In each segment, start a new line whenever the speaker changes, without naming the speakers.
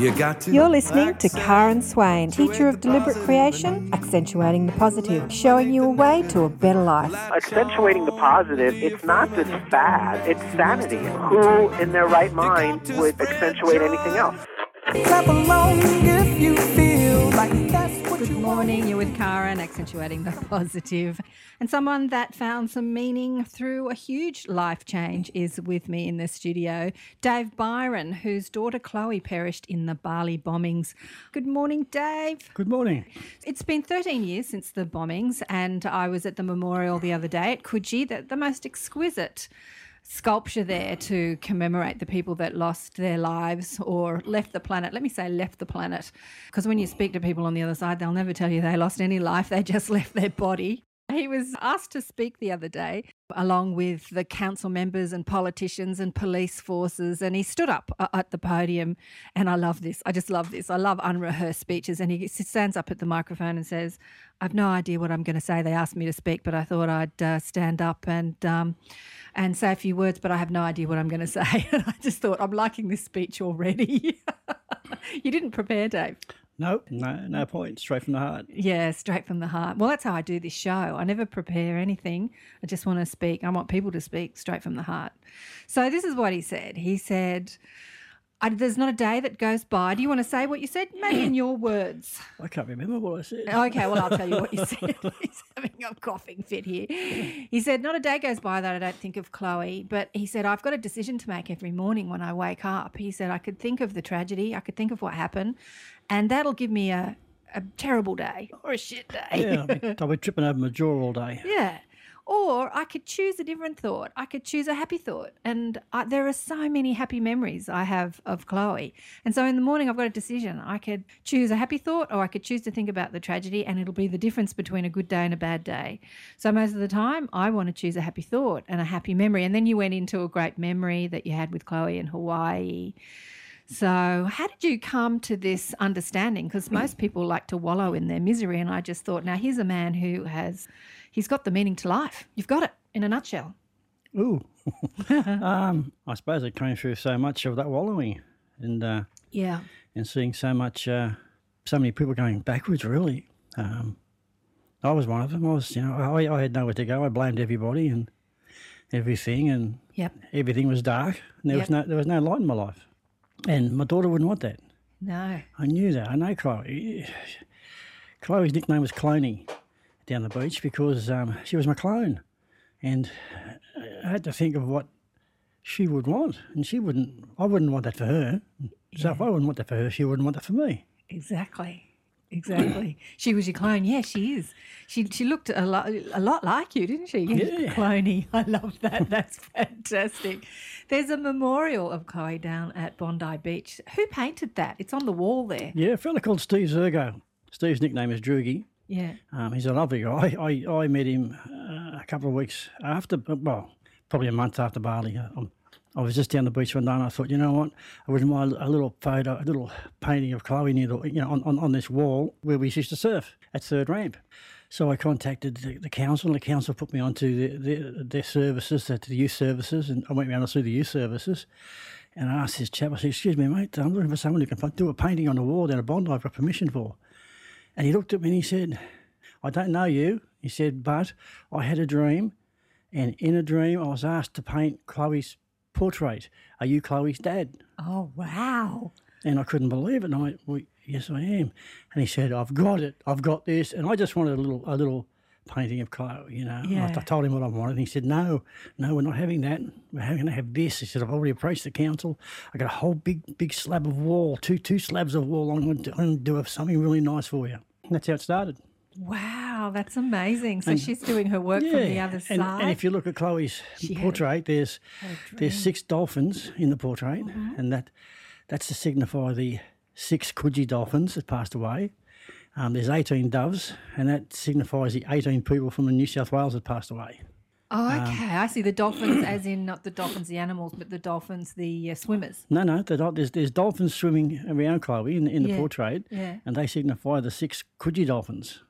You got to
You're listening to Karen Swain, teacher of deliberate creation, accentuating the positive, showing you a way to a better life.
accentuating the positive, it's not just fad, it's sanity. Who in their right mind would accentuate anything else?
Morning, you're with Karen, accentuating the positive. And someone that found some meaning through a huge life change is with me in the studio, Dave Byron, whose daughter Chloe perished in the Bali bombings. Good morning, Dave.
Good morning.
It's been 13 years since the bombings, and I was at the memorial the other day at Coogee, the, the most exquisite sculpture there to commemorate the people that lost their lives or left the planet. Let me say left the planet, because when you speak to people on the other side, they'll never tell you they lost any life, they just left their body. He was asked to speak the other day, along with the council members and politicians and police forces, and he stood up at the podium. And I love this. I just love this. I love unrehearsed speeches. And he stands up at the microphone and says, "I've no idea what I'm going to say. They asked me to speak, but I thought I'd uh, stand up and um, and say a few words, but I have no idea what I'm going to say." And I just thought, I'm liking this speech already. you didn't prepare, Dave.
No, no, no point. Straight from the heart.
Yeah, straight from the heart. Well, that's how I do this show. I never prepare anything. I just want to speak. I want people to speak straight from the heart. So this is what he said. He said, I, "There's not a day that goes by." Do you want to say what you said? Maybe in your words.
I can't remember what I said.
Okay, well, I'll tell you what you said. He's having a coughing fit here. He said, Not a day goes by that I don't think of Chloe, but he said, I've got a decision to make every morning when I wake up. He said, I could think of the tragedy, I could think of what happened, and that'll give me a, a terrible day or a shit day.
Yeah, I'll be, I'll be tripping over my jaw all day.
Yeah. Or I could choose a different thought. I could choose a happy thought. And I, there are so many happy memories I have of Chloe. And so in the morning, I've got a decision. I could choose a happy thought or I could choose to think about the tragedy, and it'll be the difference between a good day and a bad day. So most of the time, I want to choose a happy thought and a happy memory. And then you went into a great memory that you had with Chloe in Hawaii. So, how did you come to this understanding? Because most people like to wallow in their misery. And I just thought, now here's a man who has, he's got the meaning to life. You've got it in a nutshell.
Ooh. um, I suppose it came through so much of that wallowing and uh,
Yeah.
and seeing so much, uh, so many people going backwards, really. Um, I was one of them. I was, you know, I, I had nowhere to go. I blamed everybody and everything, and
Yep.
everything was dark. And there was no there was no light in my life. And my daughter wouldn't want that.
No.
I knew that. I know Chloe. Chloe's nickname was Cloney down the beach because um, she was my clone. And I had to think of what she would want. And she wouldn't, I wouldn't want that for her. So if I wouldn't want that for her, she wouldn't want that for me.
Exactly. Exactly. she was your clone. Yeah, she is. She she looked a lot a lot like you, didn't she?
Yeah.
Cloney. I love that. That's fantastic. There's a memorial of Chloe down at Bondi Beach. Who painted that? It's on the wall there.
Yeah, a fella called Steve Zergo. Steve's nickname is Droogie.
Yeah.
Um, he's a lovely guy. I, I met him uh, a couple of weeks after, well, probably a month after Bali. Um, I was just down the beach one day and I thought, you know what, I wouldn't mind a little photo, a little painting of Chloe near the, you know, on, on, on this wall where we used to surf at Third Ramp. So I contacted the, the council, and the council put me onto the, the, their services, uh, to the youth services, and I went round to see the youth services. And I asked this chap, I said, Excuse me, mate, I'm looking for someone who can do a painting on the wall down a bond I've got permission for. And he looked at me and he said, I don't know you. He said, but I had a dream, and in a dream, I was asked to paint Chloe's portrait. Are you Chloe's dad?
Oh wow.
And I couldn't believe it. And I went, well, yes, I am. And he said, I've got it. I've got this. And I just wanted a little, a little painting of Chloe, you know. And I- I told him what I wanted. And he said, no, no, we're not having that. We're going to have this. He said, I've already approached the council. I got a whole big, big slab of wall, two, two slabs of wall. I'm going to, I'm going to do something really nice for you. And that's how it started.
Wow, that's amazing. So she's doing her work from the other
and,
side.
and if you look at Chloe's
She
portrait, there's there's six dolphins in the portrait,
Mm-hmm.
and that that's to signify the six Coogee dolphins that passed away. Um, there's 18 doves, and that signifies the 18 people from the New South Wales that passed away.
oh,
um,
okay. I see the dolphins, as in not the dolphins, the animals, but the dolphins, the uh, swimmers.
No, no, the there's there's dolphins swimming around Chloe in, in the
Yeah,
portrait,
yeah.
and they signify the six Coogee dolphins.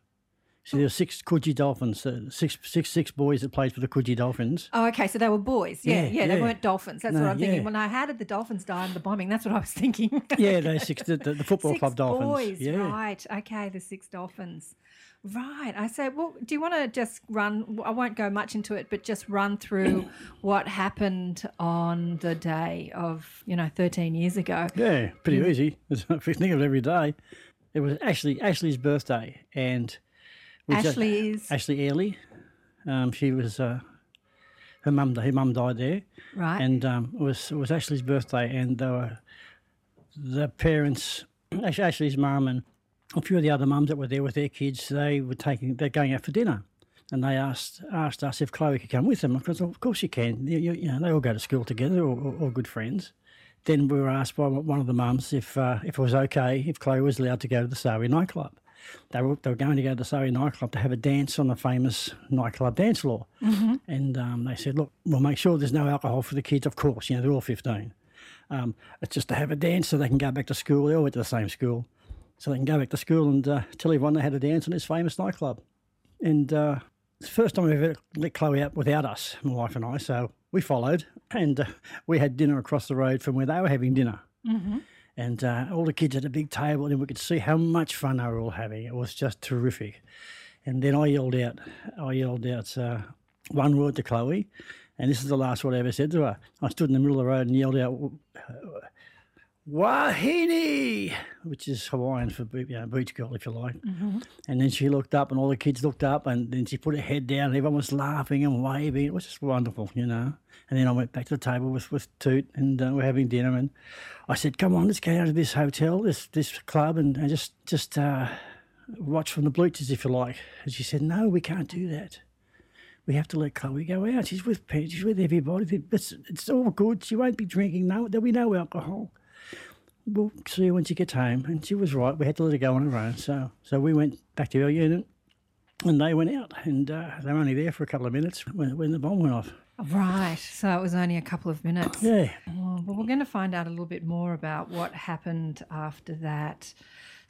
So there were six Coogee Dolphins, uh, six, six, six boys that played for the Coogee Dolphins.
Oh, okay. So they were boys. Yeah,
Yeah,
yeah. They
yeah.
weren't dolphins. That's
No,
what I'm thinking.
yeah.
Well, now, how did the dolphins die in the bombing? That's what I was thinking.
Yeah, those six, the, the, football
six
club Dolphins.
boys.
yeah.
Right. Okay. The six dolphins. Right. I say, well, do you want to just run? I won't go much into it, but just run through what happened on the day of, you know, 13 years ago.
Yeah, pretty
Mm.
easy. If you think of it every day, it was actually Ashley's birthday, and
Ashley is
Ashley Airley. Um, she was uh, her mum. Her mum died there,
right.
and um, it was it was Ashley's birthday, and they were, the parents, Ashley's mum, and a few of the other mums that were there with their kids. They were taking they're going out for dinner, and they asked asked us if Chloe could come with them. Because of course you can. You, you, you know they all go to school together, or, or, or good friends. Then we were asked by one of the mums if uh, if it was okay if Chloe was allowed to go to the Sari nightclub. They were, they were going to go to the Sari nightclub to have a dance on the famous nightclub dance floor. And um, they said, look, we'll make sure there's no alcohol for the kids, of course, you know, they're all 15. Um, it's just to have a dance so they can go back to school. They all went to the same school. So they can go back to school and uh, tell everyone they had a dance on this famous nightclub. And uh, it's the first time we've ever let Chloe out without us, my wife and I. So we followed and uh, we had dinner across the road from where they were having dinner. And uh, all the kids at a big table, and we could see how much fun they were all having. It was just terrific. And then I yelled out, I yelled out uh, one word to Chloe, and this is the last word I ever said to her. I stood in the middle of the road and yelled out, Wahine, which is Hawaiian for you know, beach girl, if you like. And then she looked up, and all the kids looked up, and then she put her head down, and everyone was laughing and waving. It was just wonderful, you know. And then I went back to the table with, with Toot, and uh, we're having dinner, and I said, "Come on, let's get out of this hotel, this this club, and, and just just uh, watch from the bleachers, if you like." And she said, "No, we can't do that." We have to let Chloe go out. She's with pe- she's with everybody. It's, it's all good. She won't be drinking. No, there'll be no alcohol we'll see her when she gets home. And she was right. We had to let her go on her own. So so we went back to our unit and they went out. And uh, they were only there for a couple of minutes when, when the bomb went off.
Right. So it was only a couple of minutes.
Yeah.
Oh, well, we're going to find out a little bit more about what happened after that.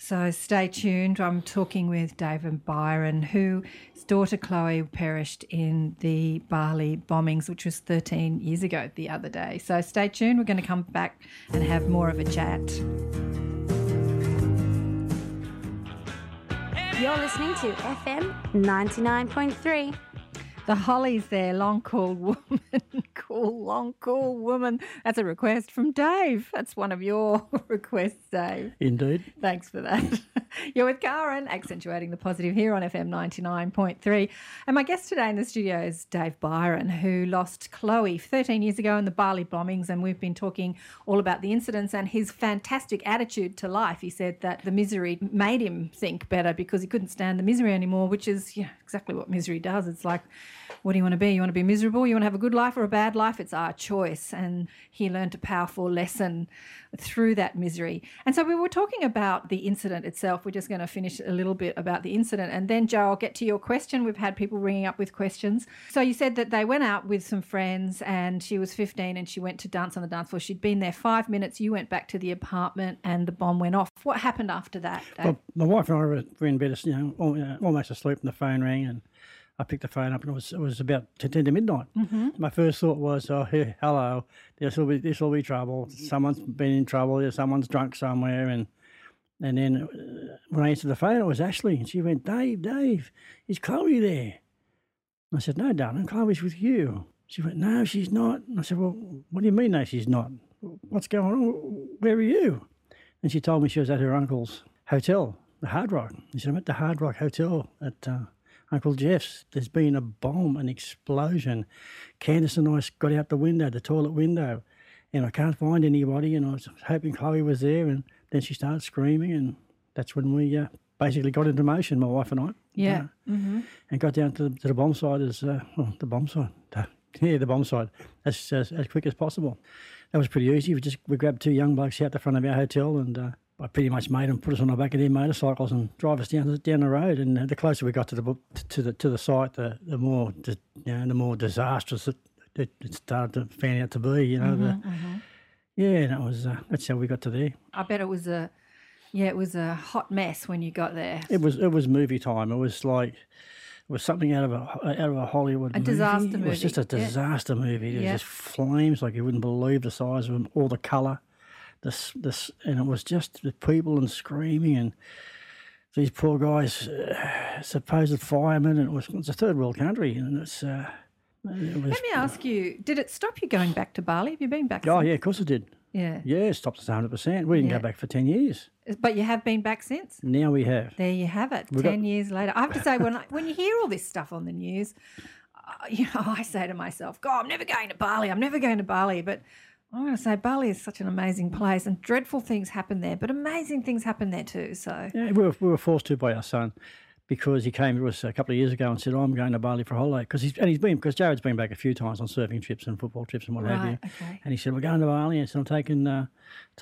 So stay tuned. I'm talking with David Byron, who his daughter Chloe perished in the Bali bombings, which was 13 years ago the other day. So stay tuned. We're going to come back and have more of a chat.
You're listening to FM 99.3.
The Hollies there, long cool woman, cool, long cool woman. That's a request from Dave. That's one of your requests, Dave.
Indeed.
Thanks for that. You're with Karen, accentuating the positive here on FM 99.3. And my guest today in the studio is Dave Byron, who lost Chloe 13 years ago in the Bali bombings. And we've been talking all about the incidents and his fantastic attitude to life. He said that the misery made him think better because he couldn't stand the misery anymore, which is yeah, exactly what misery does. It's like, what do you want to be? You want to be miserable? You want to have a good life or a bad life? It's our choice. And he learned a powerful lesson through that misery. And so we were talking about the incident itself. We're just going to finish a little bit about the incident. And then, Joe, I'll get to your question. We've had people ringing up with questions. So you said that they went out with some friends and she was 15 and she went to dance on the dance floor. She'd been there five minutes. You went back to the apartment and the bomb went off. What happened after that?
Well, my wife and I were, in bed, you know, uh, almost asleep, and the phone rang, and I picked the phone up, and it was it was about ten to midnight. Mm-hmm. My first thought was, "Oh, hey, hello, this will be this will be trouble. Someone's been in trouble. Someone's drunk somewhere." And and then uh, when I answered the phone, it was Ashley, and she went, "Dave, Dave, is Chloe there?" I said, "No, darling, Chloe's with you." She went, "No, she's not." And I said, "Well, what do you mean, no, she's not? What's going on? Where are you?" And she told me she was at her uncle's hotel, the Hard Rock. She said, I'm at the Hard Rock Hotel at uh, Uncle Jeff's. There's been a bomb, an explosion. Candace and I got out the window, the toilet window, and I can't find anybody. And I was hoping Chloe was there. And then she started screaming, and that's when we uh, basically got into motion, my wife and I.
yeah.
Uh, and got down to the, to the bomb site as uh, well, the bomb site. Yeah, the bomb site as, as as quick as possible. That was pretty easy. We just we grabbed two young blokes out the front of our hotel, and uh, I pretty much made them put us on the back of their motorcycles and drive us down the, down the road. And uh, the closer we got to the to the to the site, the the more di- you know, the more disastrous it, it, it started to fan out to be. You know, the, yeah, that was uh, that's how we got to there.
I bet it was a Yeah, it was a hot mess when you got there.
It was it was movie time. It was like it was something out of a out of a Hollywood
A
movie.
disaster
It was just a
movie, yeah.
disaster movie. Was
Yeah.
just flames like you wouldn't believe the size of them, all the colour, this this, and it was just the people and screaming and these poor guys, uh, supposed firemen, and it was it's a third world country, and it's. Uh, it was,
Let me ask you, did it stop you going back to Bali? Have you been back
oh
since?
yeah, of course it did.
Yeah.
Yeah, it stopped us hundred percent. We didn't
Yeah.
go back for ten years.
But you have been back since?
Now we have.
There you have it.
got-
Ten years later, I have to say, when I, when you hear all this stuff on the news, uh, you know, I say to myself, "God, I'm never going to Bali. I'm never going to Bali." But I'm going to say Bali is such an amazing mm. place, and dreadful things happen there, but amazing things happen there too. So
Yeah, we were, we were forced to by our son because he came to us a couple of years ago and said, I'm going to Bali for a holiday. Because he's, and he's been, because Jared's been back a few times on surfing trips and football trips and what have you.
Okay.
And he said, We're going to Bali. And I said, I'm taking, uh,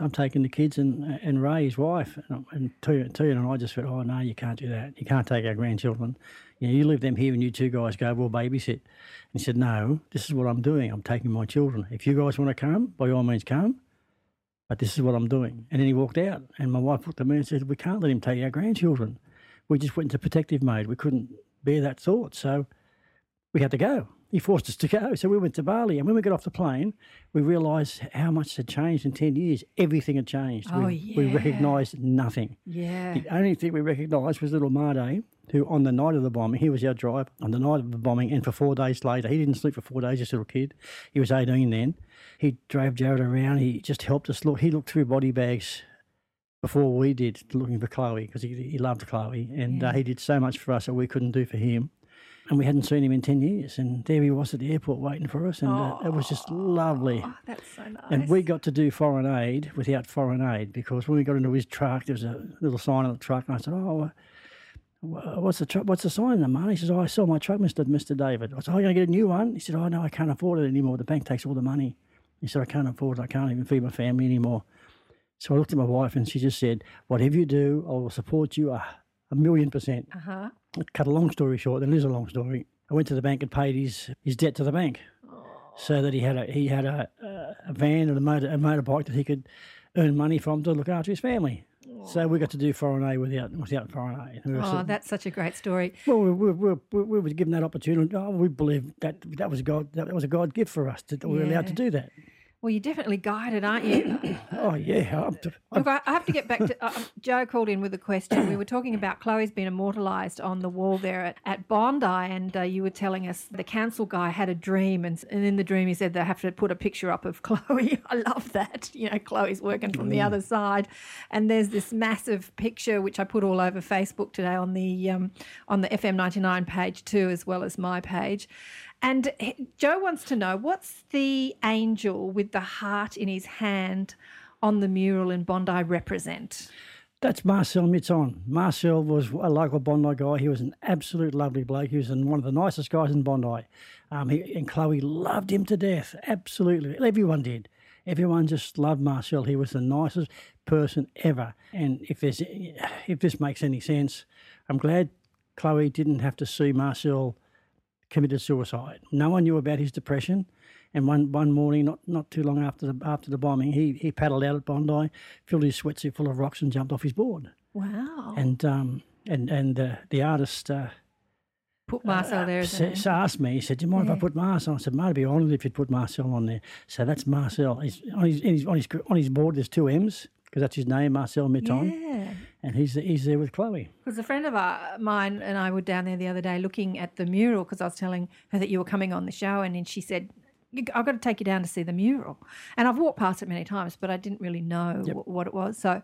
I'm taking the kids and and Ray, his wife. And, and Tuyan Tuyan and I just went, Oh, no, you can't do that. You can't take our grandchildren. You know, you leave them here and you two guys go, We'll babysit. And he said, No, this is what I'm doing. I'm taking my children. If you guys want to come, by all means come. But this is what I'm doing. And then he walked out, and my wife looked at me and said, We can't let him take our grandchildren. We just went into protective mode. We couldn't bear that thought. So we had to go. He forced us to go. So we went to Bali. And when we got off the plane, we realised how much had changed in 10 years. Everything had changed.
Oh,
we, we recognised nothing.
yeah,
The only thing we recognised was little Made, who on the night of the bombing, he was our driver on the night of the bombing, and for four days later, he didn't sleep for four days, this little kid. He was 18 then. He drove Jared around. He just helped us look. He looked through body bags before we did, looking for Chloe, because he, he loved Chloe. And uh, he did so much for us that we couldn't do for him. And we hadn't seen him in 10 years. And there he was at the airport waiting for us. And uh, it was just lovely.
oh, that's so nice.
And we got to do foreign aid without foreign aid because when we got into his truck, there was a little sign on the truck, and I said, "Oh, uh, what's the tru- what's the sign, the man?" He says, "Oh, I saw my truck, Mister Mister David." I said, "Oh, you're gonna get a new one?" He said, "Oh, no, I can't afford it anymore. The bank takes all the money." He said, "I can't afford it. I can't even feed my family anymore." So I looked at my wife, and she just said, "Whatever you do, I will support you a, a million percent."
uh huh.
cut a long story short, there is a long story. I went to the bank and paid his, his debt to the bank, so that he had a he had a, a, van and a motor a motorbike that he could earn money from to look after his family. So we got to do foreign aid without without foreign aid. We
Oh, that's such a great story.
well, we, we, we, we, we were given that opportunity. Oh, we believe that that was God. That was a God gift for us that we were allowed to do that.
Well, you're definitely guided, aren't you?
Oh yeah, I'm, I'm,
Look, I have to get back to uh, Joe called in with a question. We were talking about Chloe's been immortalised on the wall there at, at Bondi, and uh, you were telling us the council guy had a dream, and, and in the dream he said they have to put a picture up of Chloe. I love that. You know, Chloe's working from the other side, and there's this massive picture which I put all over Facebook today on the um, on the FM ninety nine page too, as well as my page. And Joe wants to know what's the angel with the heart in his hand on the mural in Bondi represent?
That's Marcel Mitton. Marcel was a local Bondi guy. He was an absolute lovely bloke. He was one of the nicest guys in Bondi. Um, he, and Chloe loved him to death. Absolutely. Everyone did. Everyone just loved Marcel. He was the nicest person ever. And if there's, if this makes any sense, I'm glad Chloe didn't have to see Marcel committed suicide. No one knew about his depression. And one, one morning, not, not too long after the, after the bombing, he, he paddled out at Bondi, filled his sweatsuit full of rocks, and jumped off his board.
Wow.
And um, and and uh, the artist uh,
Put Marcel there as
s- asked me, he said, "Do you mind if I put Marcel?" I said, "Mate, I'd be honoured if you'd put Marcel on there." So that's Marcel. He's on his, on his, on his, on his board. There's two M's because that's his name, Marcel Mitton,
Yeah.
and he's he's there with Chloe.
Because a friend of uh, mine and I were down there the other day looking at the mural because I was telling her that you were coming on the show, and then she said, "I've got to take you down to see the mural." And I've walked past it many times, but I didn't really know wh- what it was. So,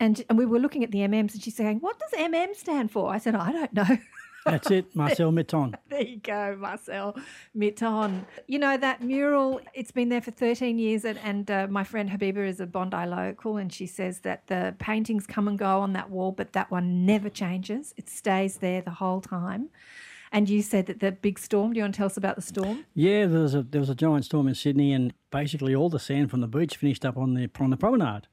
and and we were looking at the MMs, and she's saying, "What does MM stand for?" I said, "I don't know."
That's it, Marcel Mitton.
There you go, Marcel Mitton. You know, that mural, it's been there for 13 years, and, and uh, my friend Habiba is a Bondi local, and she says that the paintings come and go on that wall, but that one never changes. It stays there the whole time. And you said that the big storm, do you want to tell us about the storm?
Yeah, there was a there was a giant storm in Sydney, and basically all the sand from the beach finished up on the on the promenade.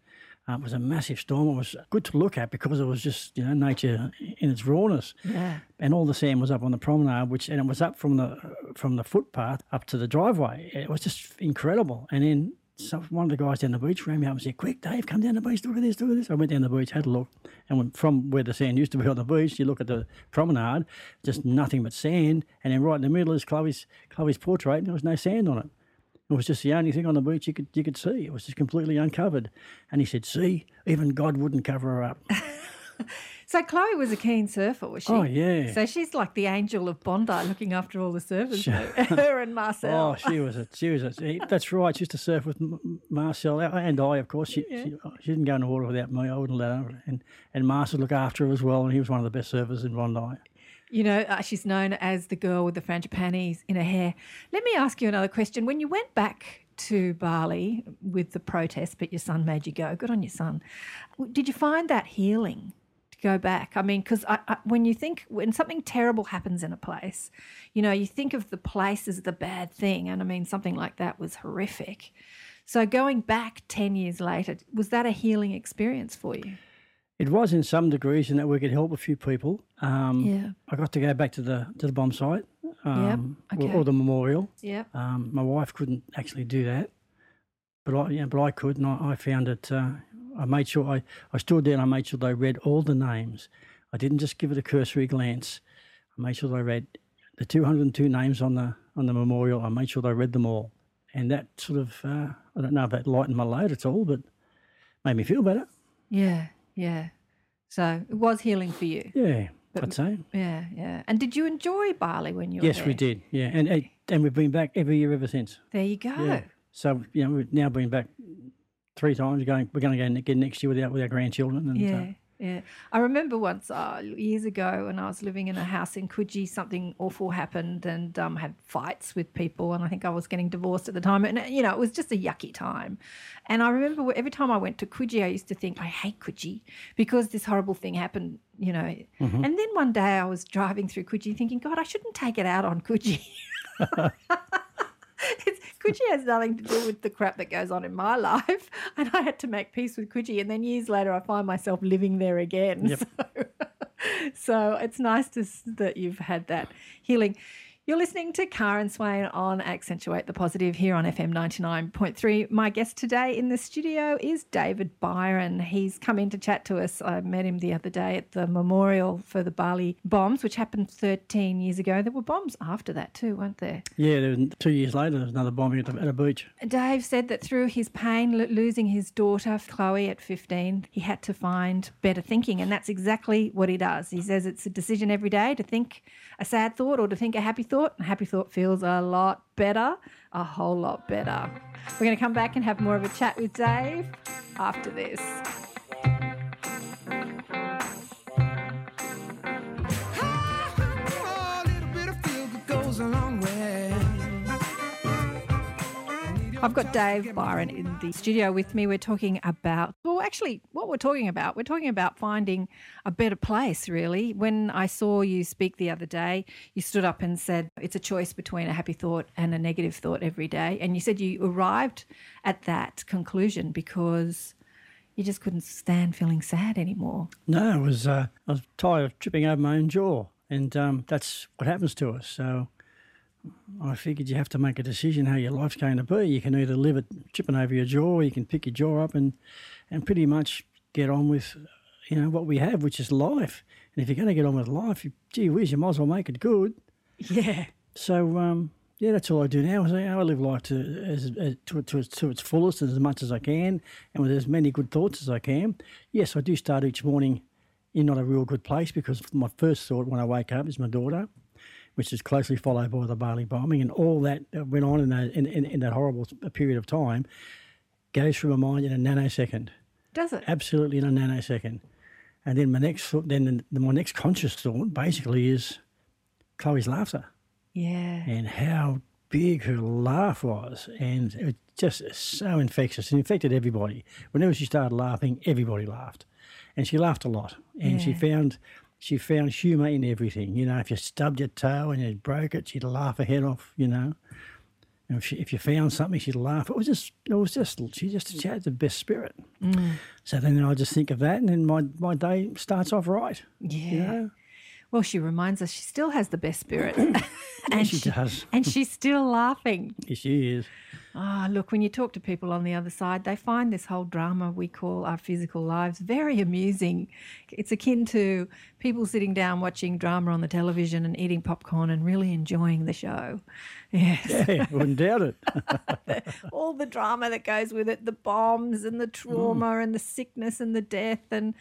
Uh, it was a massive storm. It was good to look at because it was just you know nature in its rawness.
Yeah.
and all the sand was up on the promenade, which and it was up from the from the footpath up to the driveway. It was just incredible. And then so one of the guys down the beach ran me up and said, "Quick, Dave, come down the beach. Look at this. Look at this." I went down the beach, had a look, and went from where the sand used to be on the beach, you look at the promenade, just nothing but sand, and then right in the middle is Chloe's Chloe's portrait, and there was no sand on it. It was just the only thing on the beach you could you could see. It was just completely uncovered. And he said, "See, even God wouldn't cover her up."
So Chloe was a keen surfer, was she?
Oh, yeah.
So she's like the angel of Bondi, looking after all the surfers. Her and Marcel.
Oh, she was a she was a that's right. She used to surf with M- Marcel and I, of course. She, she oh, she didn't go in the water without me. I wouldn't let her. And and Marcel looked after her as well. And he was one of the best surfers in Bondi.
You know, uh, she's known as the girl with the frangipanis in her hair. Let me ask you another question. When you went back to Bali with the protest, but your son made you go, good on your son. Did you find that healing to go back? I mean, because when you think, when something terrible happens in a place, you know, you think of the place as the bad thing. And I mean, something like that was horrific. So going back 10 years later, was that a healing experience for you?
It was in some degrees in that we could help a few people. Um,
Yeah.
I got to go back to the to the bomb site, um, or-
okay.
or the memorial.
Yep.
Um, my wife couldn't actually do that, but I yeah, but I could, and I, I found it. Uh, I made sure I, I stood there and I made sure they read all the names. I didn't just give it a cursory glance. I made sure they read the 202 names on the on the memorial. I made sure they read them all, and that sort of uh, I don't know if that lightened my load at all, but made me feel better.
Yeah. Yeah. So it was healing for you.
Yeah, I'd say.
Yeah, yeah. And did you enjoy Bali when you were
Yes, we did. Yeah, and and- and we've been back every year ever since.
There you go.
Yeah. So you know we've now been back three times. We're going. We're going to go again next year with our with our grandchildren. And,
Yeah,
uh,
yeah. I remember once uh, years ago when I was living in a house in Coogee, something awful happened and um, had fights with people, and I think I was getting divorced at the time, and you know it was just a yucky time. And I remember every time I went to Coogee, I used to think I hate Coogee because this horrible thing happened, you know.
Mm-hmm.
And then one day I was driving through Coogee, thinking, God, I shouldn't take it out on Coogee. It's, Coogee has nothing to do with the crap that goes on in my life. And I had to make peace with Coogee. And then years later, I find myself living there again.
Yep.
So, so it's nice to, that you've had that healing. You're listening to Karen Swain on Accentuate the Positive here on FM 99.3. My guest today in the studio is David Byron. He's come in to chat to us. I met him the other day at the memorial for the Bali bombs, which happened 13 years ago. There were bombs after that too, weren't there?
yeah. There was, two years later, there was another bombing at, the, at a beach.
Dave said that through his pain, lo- losing his daughter, Chloe, at 15, he had to find better thinking. And that's exactly what he does. He says it's a decision every day to think a sad thought or to think a happy thought. A happy thought feels a lot better, a whole lot better. We're going to come back and have more of a chat with Dave after this. I've got Dave Byron in the studio with me. We're talking about, well, actually, what we're talking about, we're talking about finding a better place, really. When I saw you speak the other day, you stood up and said it's a choice between a happy thought and a negative thought every day. And you said you arrived at that conclusion because you just couldn't stand feeling sad anymore.
No, it was. Uh, I was tired of tripping over my own jaw, and um, that's what happens to us. So I figured you have to make a decision how your life's going to be. You can either live it chipping over your jaw, or you can pick your jaw up and and pretty much get on with you know what we have, which is life. And if you're going to get on with life, you, gee whiz, you might as well make it good.
Yeah.
So um, yeah, that's all I do now. Is I, I live life to as, as to, to, its- to its fullest and as much as I can, and with as many good thoughts as I can. Yes, I do start each morning in not a real good place because my first thought when I wake up is my daughter, which is closely followed by the Bali bombing and all that went on in that in, in, in that horrible uh, period of time goes through my mind in a nanosecond
Does it?
absolutely in a nanosecond. And then my next thought, then the, my next conscious thought basically is Chloe's laughter
Yeah.
and how big her laugh was, and it was just so infectious. It infected everybody. Whenever she started laughing, everybody laughed, and she laughed a lot. And she found she found humour in everything. You know, if you stubbed your toe and you broke it, she'd laugh her head off. You know. And if, she, if you found something, she'd laugh. It was just, it was just, she just she had the best spirit. Mm. So then I just think of that, and then my, my day starts off right.
Yeah.
You know?
Well, she reminds us she still has the best spirit. and
she does.
And she's still laughing.
Yes, she is.
Ah, look, when you talk to people on the other side, they find this whole drama we call our physical lives very amusing. It's akin to people sitting down watching drama on the television and eating popcorn and really enjoying the show. Yes.
Yeah, wouldn't doubt it.
All the drama that goes with it, the bombs and the trauma and the sickness and the death and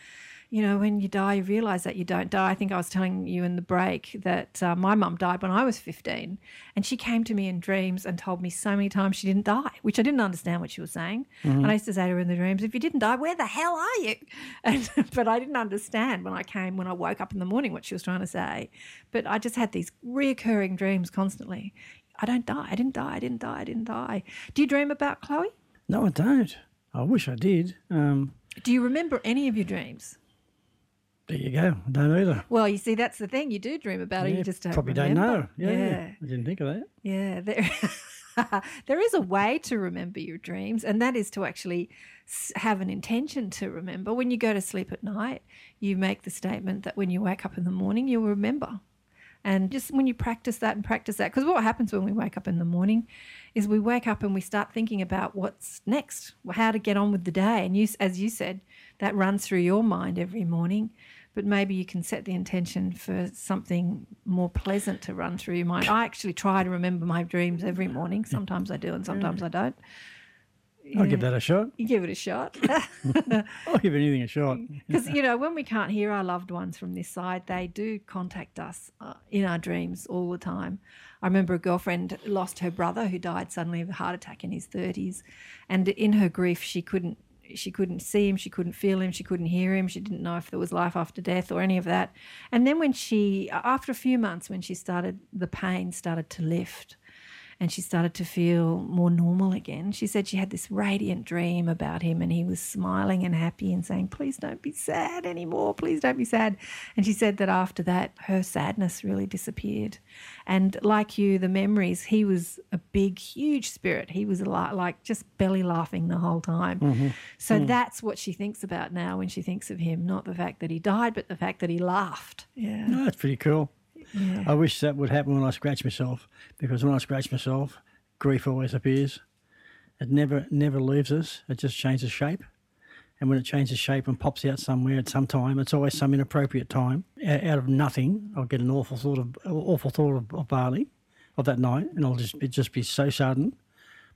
you know, when you die, you realize that you don't die. I think I was telling you in the break that uh, my mum died when I was 15, and she came to me in dreams and told me so many times she didn't die, which I didn't understand what she was saying. And I used to say to her in the dreams, "If you didn't die, where the hell are you?" And but I didn't understand when I came when I woke up in the morning what she was trying to say. But I just had these reoccurring dreams constantly. I don't die. I didn't die. I didn't die. I didn't die. Do you dream about Chloe?
No, I don't. I wish I did. Um,
Do you remember any of your dreams?
There you go. I don't either.
Well, you see, that's the thing. You do dream about it. You just don't
probably
remember.
don't know. Yeah,
yeah.
I didn't think of that.
Yeah, there, there is a way to remember your dreams, and that is to actually have an intention to remember. When you go to sleep at night, you make the statement that when you wake up in the morning, you'll remember. And just when you practice that and practice that, because what happens when we wake up in the morning is we wake up and we start thinking about what's next, how to get on with the day. And you, as you said, that runs through your mind every morning. But maybe you can set the intention for something more pleasant to run through your mind. I actually try to remember my dreams every morning. Sometimes I do, and sometimes I don't.
I'll give that a shot.
You give it a shot.
I'll give anything a shot.
Because, you know, when we can't hear our loved ones from this side, they do contact us uh, in our dreams all the time. I remember a girlfriend lost her brother who died suddenly of a heart attack in his 30s. And in her grief, she couldn't. She couldn't see him, she couldn't feel him, she couldn't hear him, she didn't know if there was life after death or any of that. And then when she, after a few months, when she started, the pain started to lift and she started to feel more normal again. She said she had this radiant dream about him and he was smiling and happy and saying, Please don't be sad anymore. Please don't be sad. And she said that after that, her sadness really disappeared. And like you, the memories, he was a big, huge spirit. He was a lot like just belly laughing the whole time. Mm-hmm. So mm. that's what she thinks about now when she thinks of him, not the fact that he died, but the fact that he laughed. Yeah.
No, that's pretty cool. I wish that would happen when I scratch myself because when I scratch myself, grief always appears. It never never leaves us. It just changes shape. And when it changes shape and pops out somewhere at some time, it's always some inappropriate time. Out of nothing, I'll get an awful thought of awful thought of, of Bali, of that night, and I'll just it just be so sudden.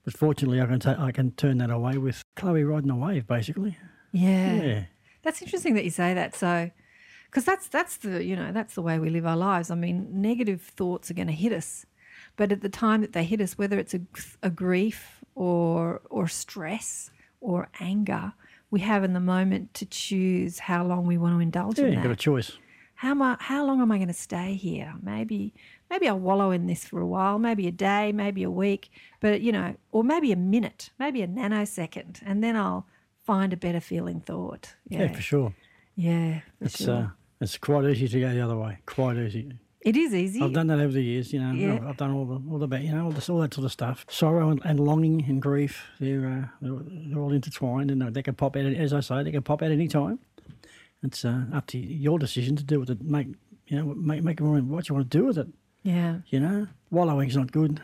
But fortunately, I can ta- I can turn that away with Chloe riding a wave, basically.
Yeah.
Yeah.
That's interesting that you say that. So, because that's that's the you know that's the way we live our lives. I mean, negative thoughts are going to hit us, but at the time that they hit us, whether it's a, a grief or or stress or anger, we have in the moment to choose how long we want to indulge
Yeah,
in
you've got a choice.
How mu- how long am I going to stay here? Maybe maybe I'll wallow in this for a while, maybe a day, maybe a week, but you know, or maybe a minute, maybe a nanosecond, and then I'll find a better feeling thought.
Yeah, for sure.
Yeah, for
It's
sure.
uh, it's quite easy to go the other way. Quite easy.
it is easy.
I've done that over the years, you know.
Yeah.
I've, done all the all the you know all, this, all that sort of stuff. Sorrow and, and longing and grief, they're, uh, they're they're all intertwined, and they can pop out as I say, they can pop out any time. It's uh, up to your decision to do with it. Make you know make make what you want to do with it.
yeah,
You know, wallowing's not good.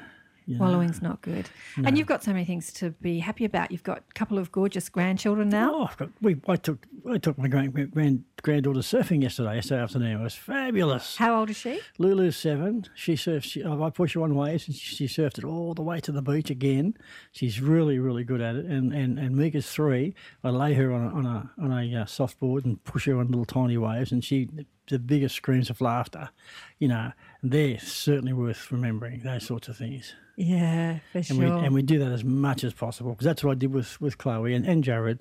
Know.
wallowing's not good. And you've got so many things to be happy about. You've got a couple of gorgeous grandchildren now.
Oh, I've got, we, I took I took my grand, grand granddaughter surfing yesterday, yesterday afternoon. It was fabulous.
How old is she?
Lulu's seven. She surfs. She, I push her on waves, and she, she surfed it all the way to the beach again. She's really, really good at it. And and and Mika's three. I lay her on a on a on a uh, soft board and push her on little tiny waves, and she the biggest screams of laughter. You know, they're certainly worth remembering. Those sorts of things.
Yeah, for
And
sure.
we and we do that as much as possible because that's what I did with with Chloe and, and Jared.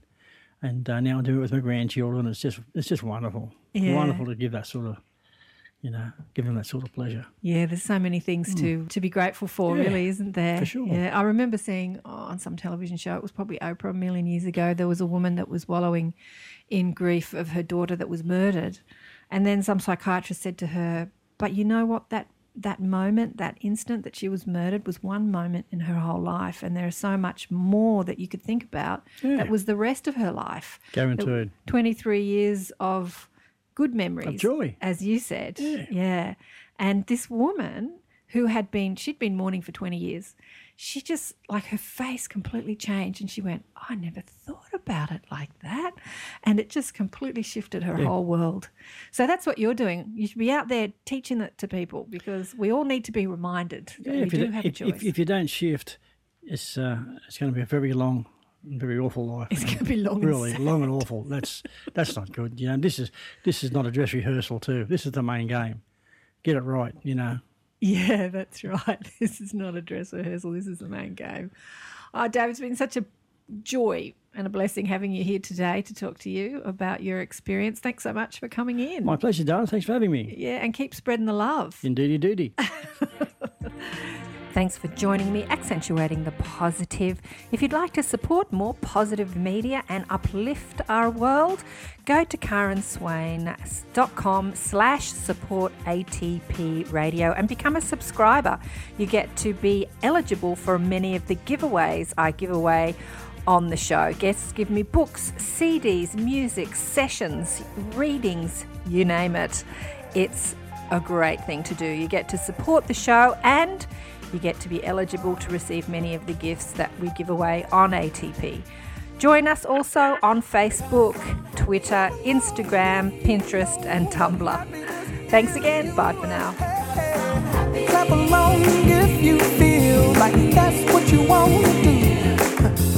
And uh, now I'm doing it with my grandchildren. It's just it's just wonderful.
Yeah.
Wonderful to give that sort of, you know, give them that sort of pleasure.
Yeah, there's so many things to to be grateful for.
Yeah,
really, isn't there?
for sure.
Yeah, I remember seeing oh, on some television show. It was probably Oprah a million years ago. There was a woman that was wallowing in grief of her daughter that was murdered, and then some psychiatrist said to her, "But you know what? That that moment, that instant that she was murdered, was one moment in her whole life, and there is so much more that you could think about.
Yeah.
That was the rest of her life.
Guaranteed.
23 years of good memories.
joy.
As you said. Yeah. And this woman who had been, she'd been mourning for 20 years, she just, like her face completely changed and she went, I never thought about it like that. And it just completely shifted her whole world. So that's what you're doing. You should be out there teaching it to people because we all need to be reminded that we
if,
do
you,
have a
if,
choice.
if, if you don't shift, it's uh, it's going to be a very long, and very awful life.
it's going to be long
really
and
long and awful. That's that's not good. You know, this is this is not a dress rehearsal too. This is the main game. Get it right. You know.
Yeah, that's right. This is not a dress rehearsal. This is the main game. Oh, Dave, it's been such a joy and a blessing having you here today to talk to you about your experience. Thanks so much for coming in.
My pleasure, darling. Thanks for having me.
yeah, and keep spreading the love.
Indeedy doody.
Thanks for joining me, accentuating the positive. If you'd like to support more positive media and uplift our world, go to karenswain.com slash support ATP radio and become a subscriber. You get to be eligible for many of the giveaways I give away on the show. Guests give me books, CDs, music, sessions, readings, you name it. It's a great thing to do. You get to support the show and you get to be eligible to receive many of the gifts that we give away on ATP. Join us also on Facebook, Twitter, Instagram, Pinterest, and Tumblr. Thanks again. Bye for now.
Clap along if you feel like that's what you want to